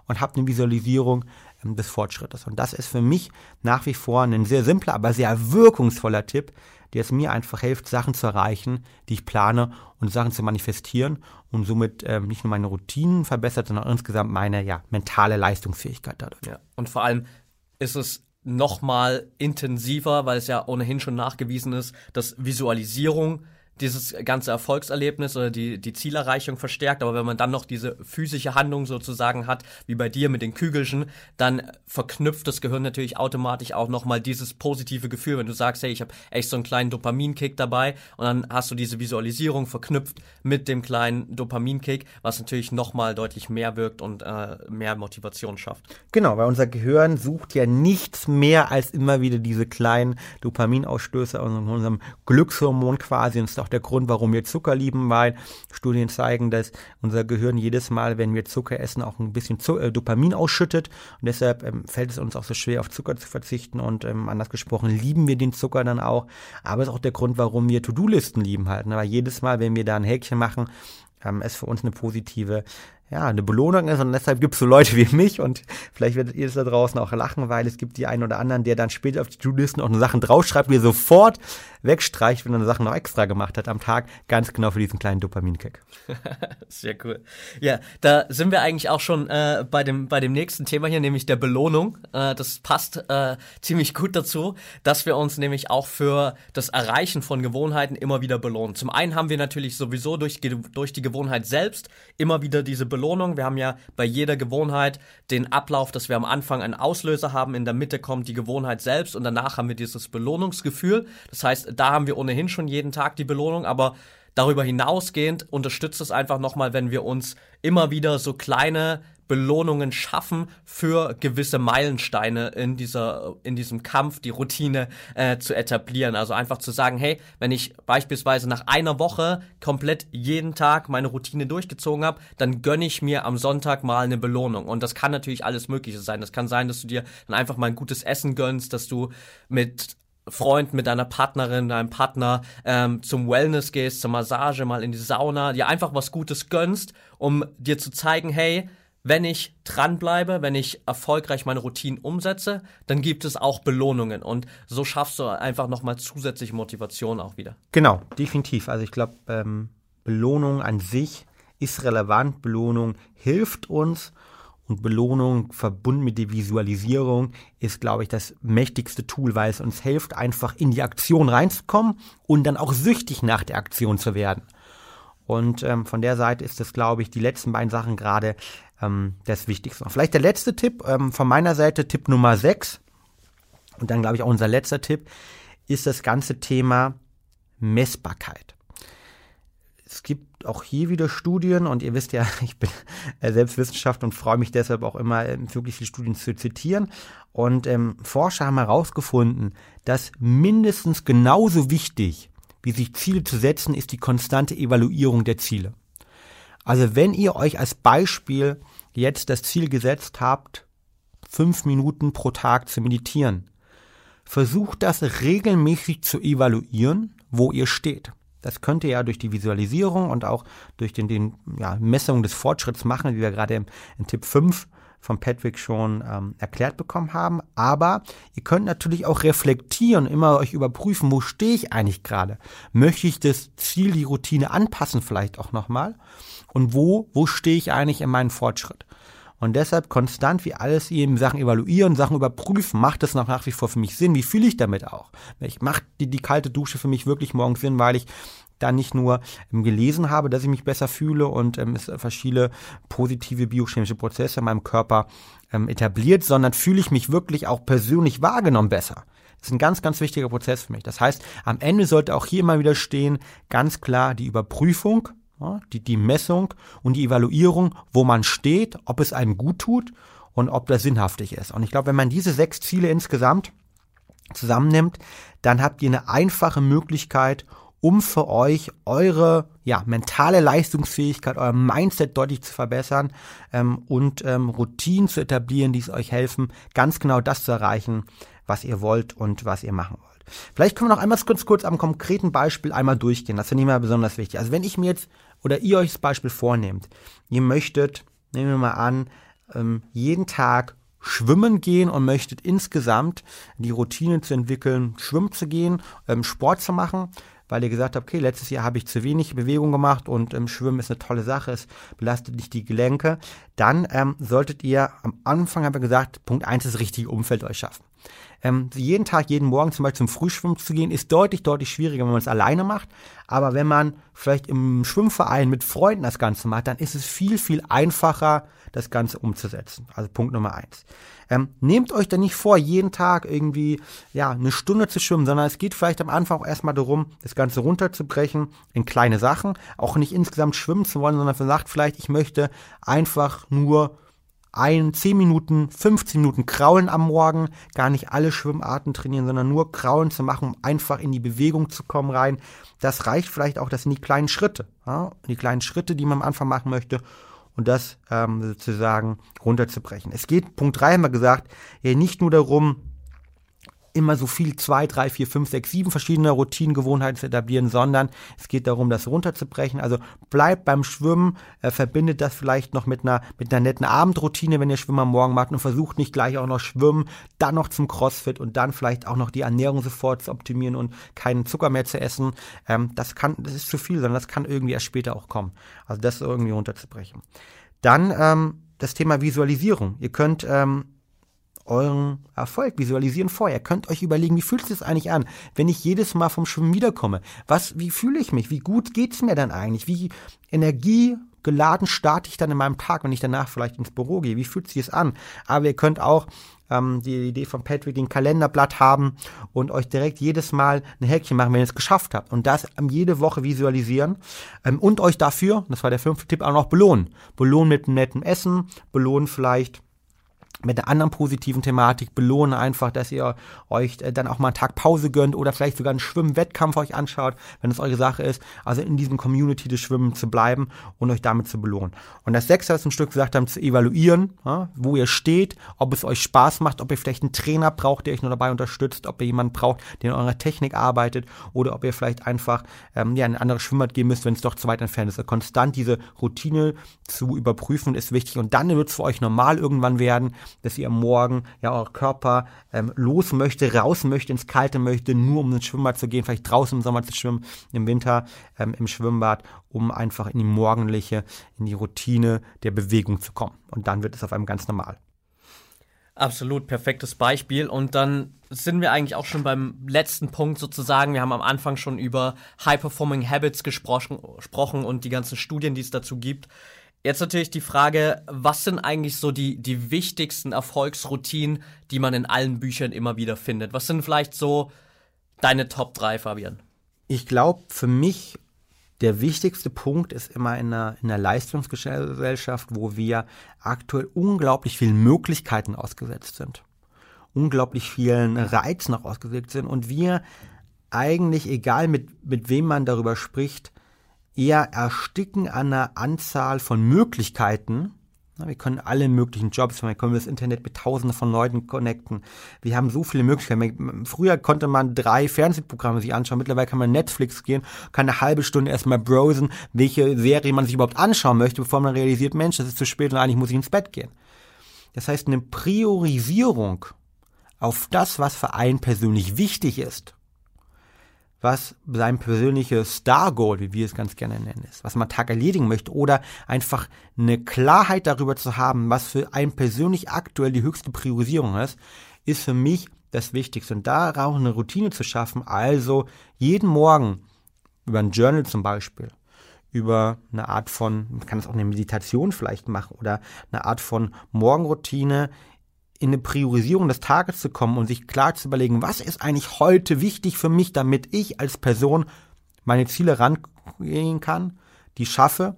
und habe eine Visualisierung ähm, des Fortschrittes. Und das ist für mich nach wie vor ein sehr simpler, aber sehr wirkungsvoller Tipp, der es mir einfach hilft, Sachen zu erreichen, die ich plane und Sachen zu manifestieren und somit ähm, nicht nur meine Routinen verbessert, sondern insgesamt meine ja, mentale Leistungsfähigkeit dadurch. Ja. Und vor allem ist es nochmal intensiver, weil es ja ohnehin schon nachgewiesen ist, dass Visualisierung dieses ganze Erfolgserlebnis oder die, die Zielerreichung verstärkt. Aber wenn man dann noch diese physische Handlung sozusagen hat, wie bei dir mit den Kügelchen, dann verknüpft das Gehirn natürlich automatisch auch nochmal dieses positive Gefühl. Wenn du sagst, hey, ich habe echt so einen kleinen Dopaminkick dabei und dann hast du diese Visualisierung verknüpft mit dem kleinen Dopaminkick, was natürlich nochmal deutlich mehr wirkt und äh, mehr Motivation schafft. Genau, weil unser Gehirn sucht ja nichts mehr als immer wieder diese kleinen Dopaminausstöße aus unserem Glückshormon quasi. Und ist auch auch der Grund, warum wir Zucker lieben, weil Studien zeigen, dass unser Gehirn jedes Mal, wenn wir Zucker essen, auch ein bisschen Zu äh, Dopamin ausschüttet. Und deshalb ähm, fällt es uns auch so schwer, auf Zucker zu verzichten. Und ähm, anders gesprochen, lieben wir den Zucker dann auch. Aber es ist auch der Grund, warum wir To-Do-Listen lieben halt. Ne? Weil jedes Mal, wenn wir da ein Häkchen machen, ähm, es für uns eine positive ja, eine Belohnung ist und deshalb gibt es so Leute wie mich und vielleicht werdet ihr es da draußen auch lachen, weil es gibt die einen oder anderen, der dann später auf die To-Do-Listen auch Sachen draufschreibt, wie sofort wegstreicht, wenn er eine Sache noch extra gemacht hat am Tag, ganz genau für diesen kleinen Dopaminkick. Sehr cool. Ja, da sind wir eigentlich auch schon äh, bei dem bei dem nächsten Thema hier, nämlich der Belohnung. Äh, das passt äh, ziemlich gut dazu, dass wir uns nämlich auch für das Erreichen von Gewohnheiten immer wieder belohnen. Zum einen haben wir natürlich sowieso durch durch die Gewohnheit selbst immer wieder diese Belohnung. Wir haben ja bei jeder Gewohnheit den Ablauf, dass wir am Anfang einen Auslöser haben, in der Mitte kommt die Gewohnheit selbst und danach haben wir dieses Belohnungsgefühl. Das heißt, da haben wir ohnehin schon jeden Tag die Belohnung, aber darüber hinausgehend unterstützt es einfach nochmal, wenn wir uns immer wieder so kleine Belohnungen schaffen für gewisse Meilensteine in dieser, in diesem Kampf, die Routine äh, zu etablieren. Also einfach zu sagen, hey, wenn ich beispielsweise nach einer Woche komplett jeden Tag meine Routine durchgezogen habe, dann gönne ich mir am Sonntag mal eine Belohnung. Und das kann natürlich alles Mögliche sein. Das kann sein, dass du dir dann einfach mal ein gutes Essen gönnst, dass du mit Freund, mit deiner Partnerin, deinem Partner ähm, zum Wellness gehst, zur Massage, mal in die Sauna, dir einfach was Gutes gönnst, um dir zu zeigen, hey, wenn ich dranbleibe, wenn ich erfolgreich meine Routinen umsetze, dann gibt es auch Belohnungen und so schaffst du einfach nochmal zusätzliche Motivation auch wieder. Genau, definitiv. Also ich glaube, ähm, Belohnung an sich ist relevant. Belohnung hilft uns und Belohnung verbunden mit der Visualisierung ist, glaube ich, das mächtigste Tool, weil es uns hilft, einfach in die Aktion reinzukommen und dann auch süchtig nach der Aktion zu werden. Und ähm, von der Seite ist das, glaube ich, die letzten beiden Sachen gerade ähm, das Wichtigste. Vielleicht der letzte Tipp ähm, von meiner Seite, Tipp Nummer 6. Und dann, glaube ich, auch unser letzter Tipp ist das ganze Thema Messbarkeit. Es gibt auch hier wieder Studien und ihr wisst ja, ich bin äh, selbst Wissenschaftler und freue mich deshalb auch immer, äh, wirklich viele Studien zu zitieren. Und ähm, Forscher haben herausgefunden, dass mindestens genauso wichtig, wie sich Ziele zu setzen, ist die konstante Evaluierung der Ziele. Also wenn ihr euch als Beispiel jetzt das Ziel gesetzt habt, fünf Minuten pro Tag zu meditieren, versucht das regelmäßig zu evaluieren, wo ihr steht. Das könnt ihr ja durch die Visualisierung und auch durch den, den ja, Messung des Fortschritts machen, wie wir gerade in, in Tipp 5 von Patrick schon ähm, erklärt bekommen haben. Aber ihr könnt natürlich auch reflektieren, immer euch überprüfen, wo stehe ich eigentlich gerade? Möchte ich das Ziel, die Routine anpassen vielleicht auch nochmal? Und wo, wo stehe ich eigentlich in meinem Fortschritt? Und deshalb konstant wie alles eben Sachen evaluieren, Sachen überprüfen, macht das noch nach wie vor für mich Sinn? Wie fühle ich damit auch? Ich macht die, die kalte Dusche für mich wirklich morgens Sinn, weil ich da nicht nur ähm, gelesen habe, dass ich mich besser fühle und ähm, es verschiedene positive biochemische Prozesse in meinem Körper ähm, etabliert, sondern fühle ich mich wirklich auch persönlich wahrgenommen besser. Das ist ein ganz, ganz wichtiger Prozess für mich. Das heißt, am Ende sollte auch hier immer wieder stehen, ganz klar die Überprüfung, die, die Messung und die Evaluierung, wo man steht, ob es einem gut tut und ob das sinnhaftig ist. Und ich glaube, wenn man diese sechs Ziele insgesamt zusammennimmt, dann habt ihr eine einfache Möglichkeit, um für euch eure ja, mentale Leistungsfähigkeit, euer Mindset deutlich zu verbessern ähm, und ähm, Routinen zu etablieren, die es euch helfen, ganz genau das zu erreichen, was ihr wollt und was ihr machen wollt. Vielleicht können wir noch einmal kurz, kurz am konkreten Beispiel einmal durchgehen. Das finde ich mal besonders wichtig. Also wenn ich mir jetzt oder ihr euch das Beispiel vornehmt, ihr möchtet, nehmen wir mal an, ähm, jeden Tag schwimmen gehen und möchtet insgesamt die Routine zu entwickeln, schwimmen zu gehen, ähm, Sport zu machen, weil ihr gesagt habt, okay, letztes Jahr habe ich zu wenig Bewegung gemacht und ähm, Schwimmen ist eine tolle Sache, es belastet nicht die Gelenke, dann ähm, solltet ihr am Anfang, haben wir gesagt, Punkt eins das richtige Umfeld euch schaffen. Ähm, jeden Tag, jeden Morgen zum Beispiel zum Frühschwimmen zu gehen, ist deutlich, deutlich schwieriger, wenn man es alleine macht. Aber wenn man vielleicht im Schwimmverein mit Freunden das Ganze macht, dann ist es viel, viel einfacher, das Ganze umzusetzen. Also Punkt Nummer eins. Ähm, nehmt euch da nicht vor, jeden Tag irgendwie ja eine Stunde zu schwimmen, sondern es geht vielleicht am Anfang auch erstmal darum, das Ganze runterzubrechen in kleine Sachen, auch nicht insgesamt schwimmen zu wollen, sondern sagt vielleicht, ich möchte einfach nur ein, 10 Minuten, 15 Minuten Kraulen am Morgen, gar nicht alle Schwimmarten trainieren, sondern nur Kraulen zu machen, um einfach in die Bewegung zu kommen rein. Das reicht vielleicht auch, das sind die kleinen Schritte, ja? die kleinen Schritte, die man am Anfang machen möchte und das ähm, sozusagen runterzubrechen. Es geht, Punkt 3 haben wir gesagt, nicht nur darum, immer so viel zwei, drei, vier, fünf, sechs, sieben verschiedene Routinengewohnheiten zu etablieren, sondern es geht darum, das runterzubrechen. Also bleibt beim Schwimmen, äh, verbindet das vielleicht noch mit einer, mit einer netten Abendroutine, wenn ihr Schwimmer morgen macht und versucht nicht gleich auch noch Schwimmen, dann noch zum Crossfit und dann vielleicht auch noch die Ernährung sofort zu optimieren und keinen Zucker mehr zu essen. Ähm, das kann, das ist zu viel, sondern das kann irgendwie erst später auch kommen. Also das irgendwie runterzubrechen. Dann ähm, das Thema Visualisierung. Ihr könnt ähm, euren Erfolg visualisieren vorher. Ihr könnt euch überlegen, wie fühlt es eigentlich an, wenn ich jedes Mal vom Schwimmen wiederkomme? Was, wie fühle ich mich? Wie gut geht's mir dann eigentlich? Wie Energie geladen starte ich dann in meinem Tag, wenn ich danach vielleicht ins Büro gehe? Wie fühlt sich es an? Aber ihr könnt auch ähm, die Idee von Patrick, den Kalenderblatt haben und euch direkt jedes Mal ein Häkchen machen, wenn ihr es geschafft habt. Und das jede Woche visualisieren ähm, und euch dafür, das war der fünfte Tipp, auch noch belohnen. Belohnen mit nettem Essen, belohnen vielleicht mit einer anderen positiven Thematik belohnen einfach, dass ihr euch äh, dann auch mal einen Tag Pause gönnt oder vielleicht sogar einen Schwimmwettkampf euch anschaut, wenn es eure Sache ist. Also in diesem Community des Schwimmen zu bleiben und euch damit zu belohnen. Und das sechste, was ein Stück gesagt haben, zu evaluieren, ja, wo ihr steht, ob es euch Spaß macht, ob ihr vielleicht einen Trainer braucht, der euch nur dabei unterstützt, ob ihr jemanden braucht, der in eurer Technik arbeitet oder ob ihr vielleicht einfach ähm, ja, in ein anderes Schwimmbad gehen müsst, wenn es doch zu weit entfernt ist. Also konstant diese Routine zu überprüfen ist wichtig und dann wird es für euch normal irgendwann werden, dass ihr morgen ja euer Körper ähm, los möchte, raus möchte, ins Kalte möchte, nur um ins Schwimmbad zu gehen, vielleicht draußen im Sommer zu schwimmen, im Winter ähm, im Schwimmbad, um einfach in die morgendliche, in die Routine der Bewegung zu kommen. Und dann wird es auf einem ganz normal. Absolut, perfektes Beispiel. Und dann sind wir eigentlich auch schon beim letzten Punkt sozusagen. Wir haben am Anfang schon über High-Performing Habits gesprochen, gesprochen und die ganzen Studien, die es dazu gibt. Jetzt natürlich die Frage, was sind eigentlich so die, die wichtigsten Erfolgsroutinen, die man in allen Büchern immer wieder findet? Was sind vielleicht so deine Top 3, Fabian? Ich glaube, für mich der wichtigste Punkt ist immer in einer, in einer Leistungsgesellschaft, wo wir aktuell unglaublich vielen Möglichkeiten ausgesetzt sind. Unglaublich vielen Reizen auch ausgesetzt sind und wir eigentlich, egal mit, mit wem man darüber spricht, eher ersticken an einer Anzahl von Möglichkeiten. Wir können alle möglichen Jobs, wir können das Internet mit tausenden von Leuten connecten. Wir haben so viele Möglichkeiten. Früher konnte man drei Fernsehprogramme sich anschauen. Mittlerweile kann man Netflix gehen, kann eine halbe Stunde erstmal browsen, welche Serie man sich überhaupt anschauen möchte, bevor man realisiert, Mensch, das ist zu spät und eigentlich muss ich ins Bett gehen. Das heißt, eine Priorisierung auf das, was für einen persönlich wichtig ist, was sein persönliches Star-Goal, wie wir es ganz gerne nennen, ist, was man Tag erledigen möchte oder einfach eine Klarheit darüber zu haben, was für einen persönlich aktuell die höchste Priorisierung ist, ist für mich das Wichtigste. Und darauf eine Routine zu schaffen, also jeden Morgen über ein Journal zum Beispiel, über eine Art von, man kann es auch eine Meditation vielleicht machen oder eine Art von Morgenroutine in eine Priorisierung des Tages zu kommen und sich klar zu überlegen, was ist eigentlich heute wichtig für mich, damit ich als Person meine Ziele rangehen kann, die schaffe,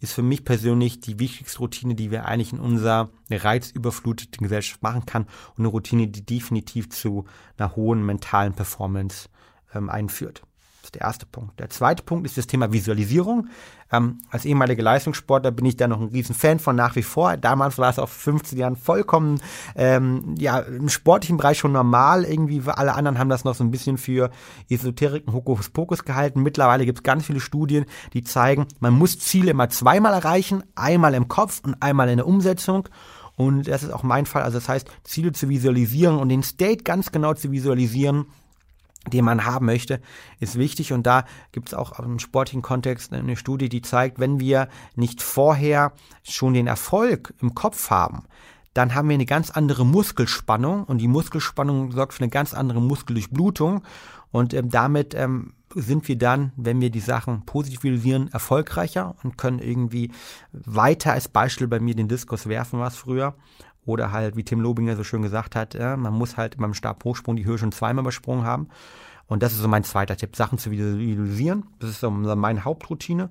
ist für mich persönlich die wichtigste Routine, die wir eigentlich in unserer reizüberfluteten Gesellschaft machen kann und eine Routine, die definitiv zu einer hohen mentalen Performance ähm, einführt. Das ist der erste Punkt. Der zweite Punkt ist das Thema Visualisierung. Ähm, als ehemaliger Leistungssportler bin ich da noch ein riesen Fan von nach wie vor. Damals war es auf 15 Jahren vollkommen, ähm, ja, im sportlichen Bereich schon normal. Irgendwie, alle anderen haben das noch so ein bisschen für Esoterik und Hokuspokus gehalten. Mittlerweile gibt es ganz viele Studien, die zeigen, man muss Ziele immer zweimal erreichen. Einmal im Kopf und einmal in der Umsetzung. Und das ist auch mein Fall. Also das heißt, Ziele zu visualisieren und den State ganz genau zu visualisieren, den man haben möchte, ist wichtig. Und da gibt es auch im sportlichen Kontext eine Studie, die zeigt, wenn wir nicht vorher schon den Erfolg im Kopf haben, dann haben wir eine ganz andere Muskelspannung. Und die Muskelspannung sorgt für eine ganz andere Muskeldurchblutung. Und ähm, damit ähm, sind wir dann, wenn wir die Sachen positiv visualisieren, erfolgreicher und können irgendwie weiter als Beispiel bei mir den Diskus werfen, was früher oder halt, wie Tim Lobinger so schön gesagt hat, ja, man muss halt beim Stabhochsprung die Höhe schon zweimal übersprungen haben. Und das ist so mein zweiter Tipp, Sachen zu visualisieren. Das ist so meine Hauptroutine.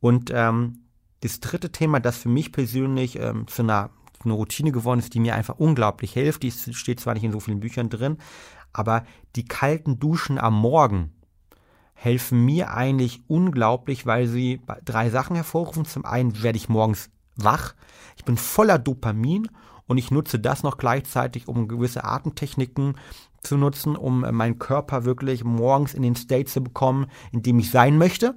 Und ähm, das dritte Thema, das für mich persönlich ähm, zu einer, einer Routine geworden ist, die mir einfach unglaublich hilft, die steht zwar nicht in so vielen Büchern drin, aber die kalten Duschen am Morgen helfen mir eigentlich unglaublich, weil sie drei Sachen hervorrufen. Zum einen werde ich morgens wach, ich bin voller Dopamin und ich nutze das noch gleichzeitig, um gewisse Atemtechniken zu nutzen, um äh, meinen Körper wirklich morgens in den State zu bekommen, in dem ich sein möchte.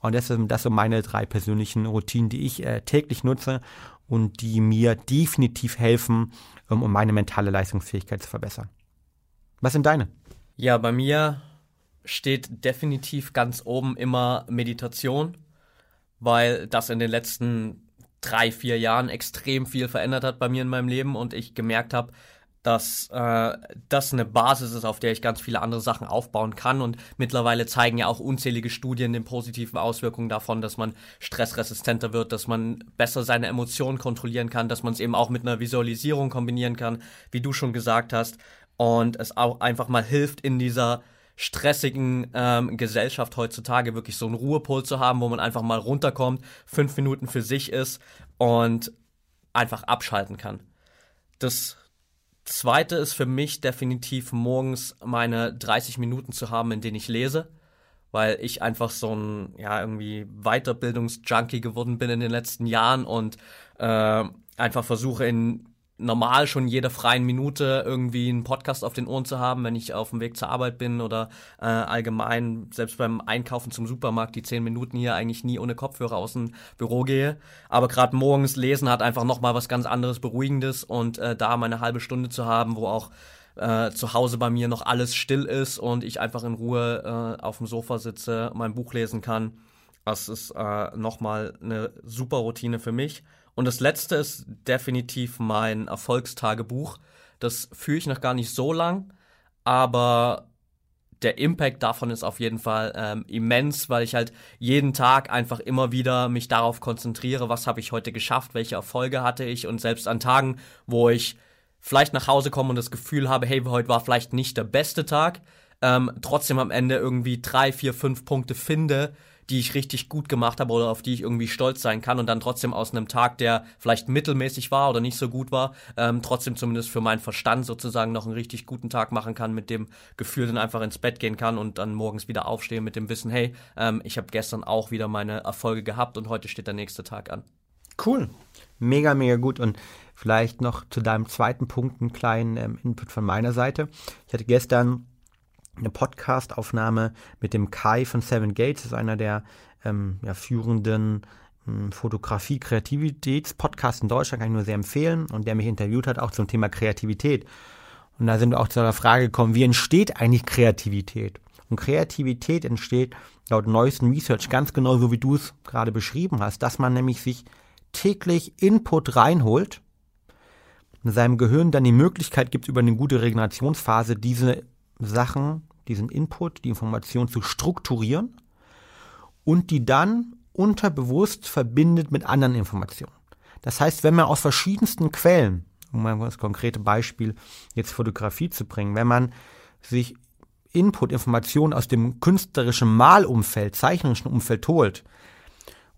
Und das sind, das sind meine drei persönlichen Routinen, die ich äh, täglich nutze und die mir definitiv helfen, um, um meine mentale Leistungsfähigkeit zu verbessern. Was sind deine? Ja, bei mir steht definitiv ganz oben immer Meditation, weil das in den letzten drei, vier Jahren extrem viel verändert hat bei mir in meinem Leben und ich gemerkt habe, dass äh, das eine Basis ist, auf der ich ganz viele andere Sachen aufbauen kann. Und mittlerweile zeigen ja auch unzählige Studien den positiven Auswirkungen davon, dass man stressresistenter wird, dass man besser seine Emotionen kontrollieren kann, dass man es eben auch mit einer Visualisierung kombinieren kann, wie du schon gesagt hast. Und es auch einfach mal hilft in dieser stressigen ähm, Gesellschaft heutzutage wirklich so einen Ruhepol zu haben, wo man einfach mal runterkommt, fünf Minuten für sich ist und einfach abschalten kann. Das zweite ist für mich definitiv morgens meine 30 Minuten zu haben, in denen ich lese, weil ich einfach so ein, ja, irgendwie Weiterbildungsjunkie geworden bin in den letzten Jahren und äh, einfach versuche in normal schon jede freien Minute irgendwie einen Podcast auf den Ohren zu haben, wenn ich auf dem Weg zur Arbeit bin oder äh, allgemein, selbst beim Einkaufen zum Supermarkt, die zehn Minuten hier eigentlich nie ohne Kopfhörer aus dem Büro gehe. Aber gerade morgens lesen hat einfach nochmal was ganz anderes, Beruhigendes und äh, da meine halbe Stunde zu haben, wo auch äh, zu Hause bei mir noch alles still ist und ich einfach in Ruhe äh, auf dem Sofa sitze, mein Buch lesen kann. Das ist äh, nochmal eine super Routine für mich. Und das letzte ist definitiv mein Erfolgstagebuch. Das führe ich noch gar nicht so lang, aber der Impact davon ist auf jeden Fall ähm, immens, weil ich halt jeden Tag einfach immer wieder mich darauf konzentriere, was habe ich heute geschafft, welche Erfolge hatte ich und selbst an Tagen, wo ich vielleicht nach Hause komme und das Gefühl habe, hey, heute war vielleicht nicht der beste Tag, ähm, trotzdem am Ende irgendwie drei, vier, fünf Punkte finde, die ich richtig gut gemacht habe oder auf die ich irgendwie stolz sein kann und dann trotzdem aus einem Tag, der vielleicht mittelmäßig war oder nicht so gut war, ähm, trotzdem zumindest für meinen Verstand sozusagen noch einen richtig guten Tag machen kann, mit dem Gefühl dann einfach ins Bett gehen kann und dann morgens wieder aufstehen mit dem Wissen, hey, ähm, ich habe gestern auch wieder meine Erfolge gehabt und heute steht der nächste Tag an. Cool. Mega, mega gut. Und vielleicht noch zu deinem zweiten Punkt einen kleinen ähm, Input von meiner Seite. Ich hatte gestern eine Podcast-Aufnahme mit dem Kai von Seven Gates, ist einer der ähm, ja, führenden ähm, Fotografie-Kreativitäts-Podcasts in Deutschland, kann ich nur sehr empfehlen, und der mich interviewt hat, auch zum Thema Kreativität. Und da sind wir auch zu der Frage gekommen, wie entsteht eigentlich Kreativität? Und Kreativität entsteht laut neuesten Research ganz genau so, wie du es gerade beschrieben hast, dass man nämlich sich täglich Input reinholt, in seinem Gehirn dann die Möglichkeit gibt, über eine gute Regenerationsphase diese Sachen, diesen Input, die Information zu strukturieren und die dann unterbewusst verbindet mit anderen Informationen. Das heißt, wenn man aus verschiedensten Quellen, um mal das konkrete Beispiel jetzt Fotografie zu bringen, wenn man sich Input, Informationen aus dem künstlerischen Malumfeld, zeichnerischen Umfeld holt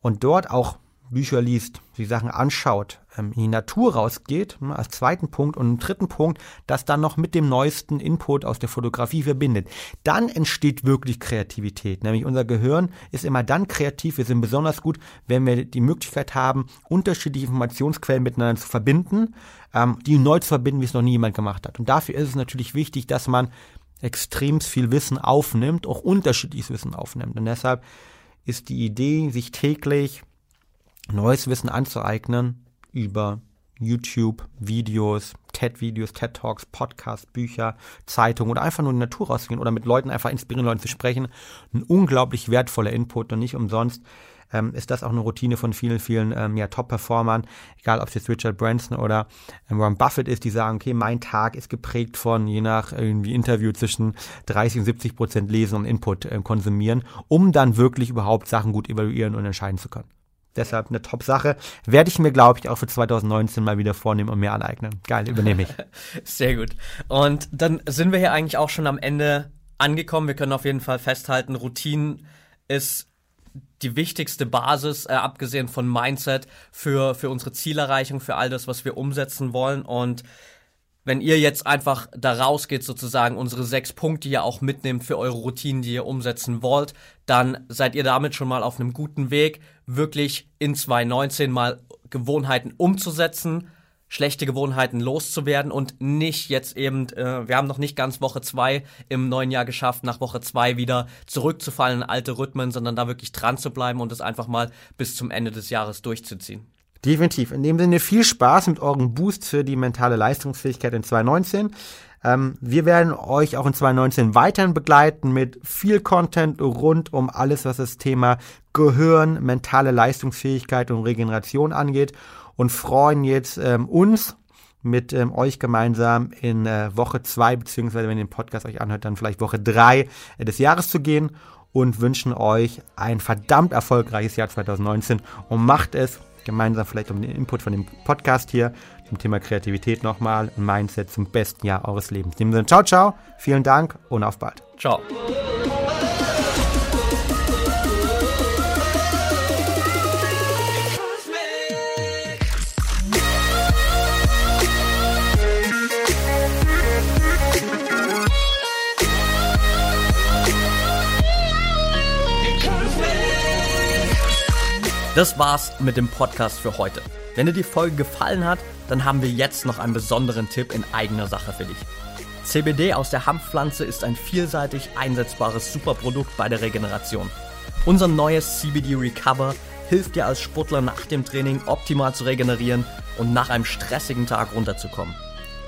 und dort auch Bücher liest, die Sachen anschaut, in die Natur rausgeht, ne, als zweiten Punkt und einen dritten Punkt, das dann noch mit dem neuesten Input aus der Fotografie verbindet. Dann entsteht wirklich Kreativität. Nämlich unser Gehirn ist immer dann kreativ, wir sind besonders gut, wenn wir die Möglichkeit haben, unterschiedliche Informationsquellen miteinander zu verbinden, ähm, die neu zu verbinden, wie es noch nie jemand gemacht hat. Und dafür ist es natürlich wichtig, dass man extrem viel Wissen aufnimmt, auch unterschiedliches Wissen aufnimmt. Und deshalb ist die Idee, sich täglich neues Wissen anzueignen über YouTube, Videos, TED-Videos, TED-Talks, Podcasts, Bücher, Zeitungen oder einfach nur in die Natur rausgehen oder mit Leuten einfach inspirieren, Leuten zu sprechen. Ein unglaublich wertvoller Input und nicht umsonst ähm, ist das auch eine Routine von vielen, vielen ähm, ja, Top-Performern, egal ob es jetzt Richard Branson oder ähm, Warren Buffett ist, die sagen, okay, mein Tag ist geprägt von, je nach irgendwie Interview, zwischen 30 und 70 Prozent Lesen und Input äh, konsumieren, um dann wirklich überhaupt Sachen gut evaluieren und entscheiden zu können. Deshalb eine Top-Sache. Werde ich mir, glaube ich, auch für 2019 mal wieder vornehmen und mir aneignen. Geil, übernehme ich. Sehr gut. Und dann sind wir hier eigentlich auch schon am Ende angekommen. Wir können auf jeden Fall festhalten, Routinen ist die wichtigste Basis, äh, abgesehen von Mindset, für, für unsere Zielerreichung, für all das, was wir umsetzen wollen. Und wenn ihr jetzt einfach da rausgeht, sozusagen unsere sechs Punkte hier auch mitnehmt für eure Routinen, die ihr umsetzen wollt, dann seid ihr damit schon mal auf einem guten Weg, wirklich in 2019 mal Gewohnheiten umzusetzen, schlechte Gewohnheiten loszuwerden und nicht jetzt eben, äh, wir haben noch nicht ganz Woche zwei im neuen Jahr geschafft, nach Woche zwei wieder zurückzufallen in alte Rhythmen, sondern da wirklich dran zu bleiben und es einfach mal bis zum Ende des Jahres durchzuziehen. Definitiv. In dem Sinne viel Spaß mit eurem Boost für die mentale Leistungsfähigkeit in 2019. Ähm, wir werden euch auch in 2019 weiterhin begleiten mit viel Content rund um alles, was das Thema Gehirn, mentale Leistungsfähigkeit und Regeneration angeht und freuen jetzt ähm, uns mit ähm, euch gemeinsam in äh, Woche zwei beziehungsweise wenn ihr den Podcast euch anhört, dann vielleicht Woche drei äh, des Jahres zu gehen und wünschen euch ein verdammt erfolgreiches Jahr 2019 und macht es gemeinsam vielleicht um den Input von dem Podcast hier zum Thema Kreativität nochmal und Mindset zum besten Jahr eures Lebens. In dem Sinne, ciao, ciao, vielen Dank und auf bald. Ciao. Das war's mit dem Podcast für heute. Wenn dir die Folge gefallen hat, dann haben wir jetzt noch einen besonderen Tipp in eigener Sache für dich. CBD aus der Hanfpflanze ist ein vielseitig einsetzbares Superprodukt bei der Regeneration. Unser neues CBD Recover hilft dir als Sportler nach dem Training optimal zu regenerieren und nach einem stressigen Tag runterzukommen.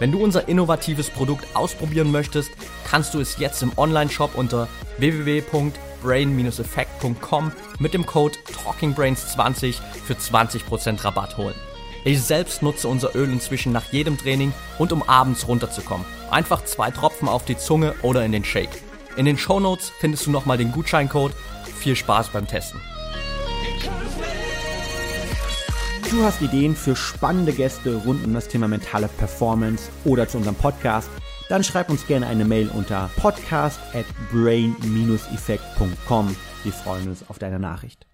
Wenn du unser innovatives Produkt ausprobieren möchtest, kannst du es jetzt im Online-Shop unter www.brain-effekt.com mit dem Code TalkingBrains20 für 20% Rabatt holen. Ich selbst nutze unser Öl inzwischen nach jedem Training und um abends runterzukommen. Einfach zwei Tropfen auf die Zunge oder in den Shake. In den Show Notes findest du nochmal den Gutscheincode. Viel Spaß beim Testen. Du hast Ideen für spannende Gäste rund um das Thema mentale Performance oder zu unserem Podcast? Dann schreib uns gerne eine Mail unter podcast at brain-effekt.com. Wir freuen uns auf deine Nachricht.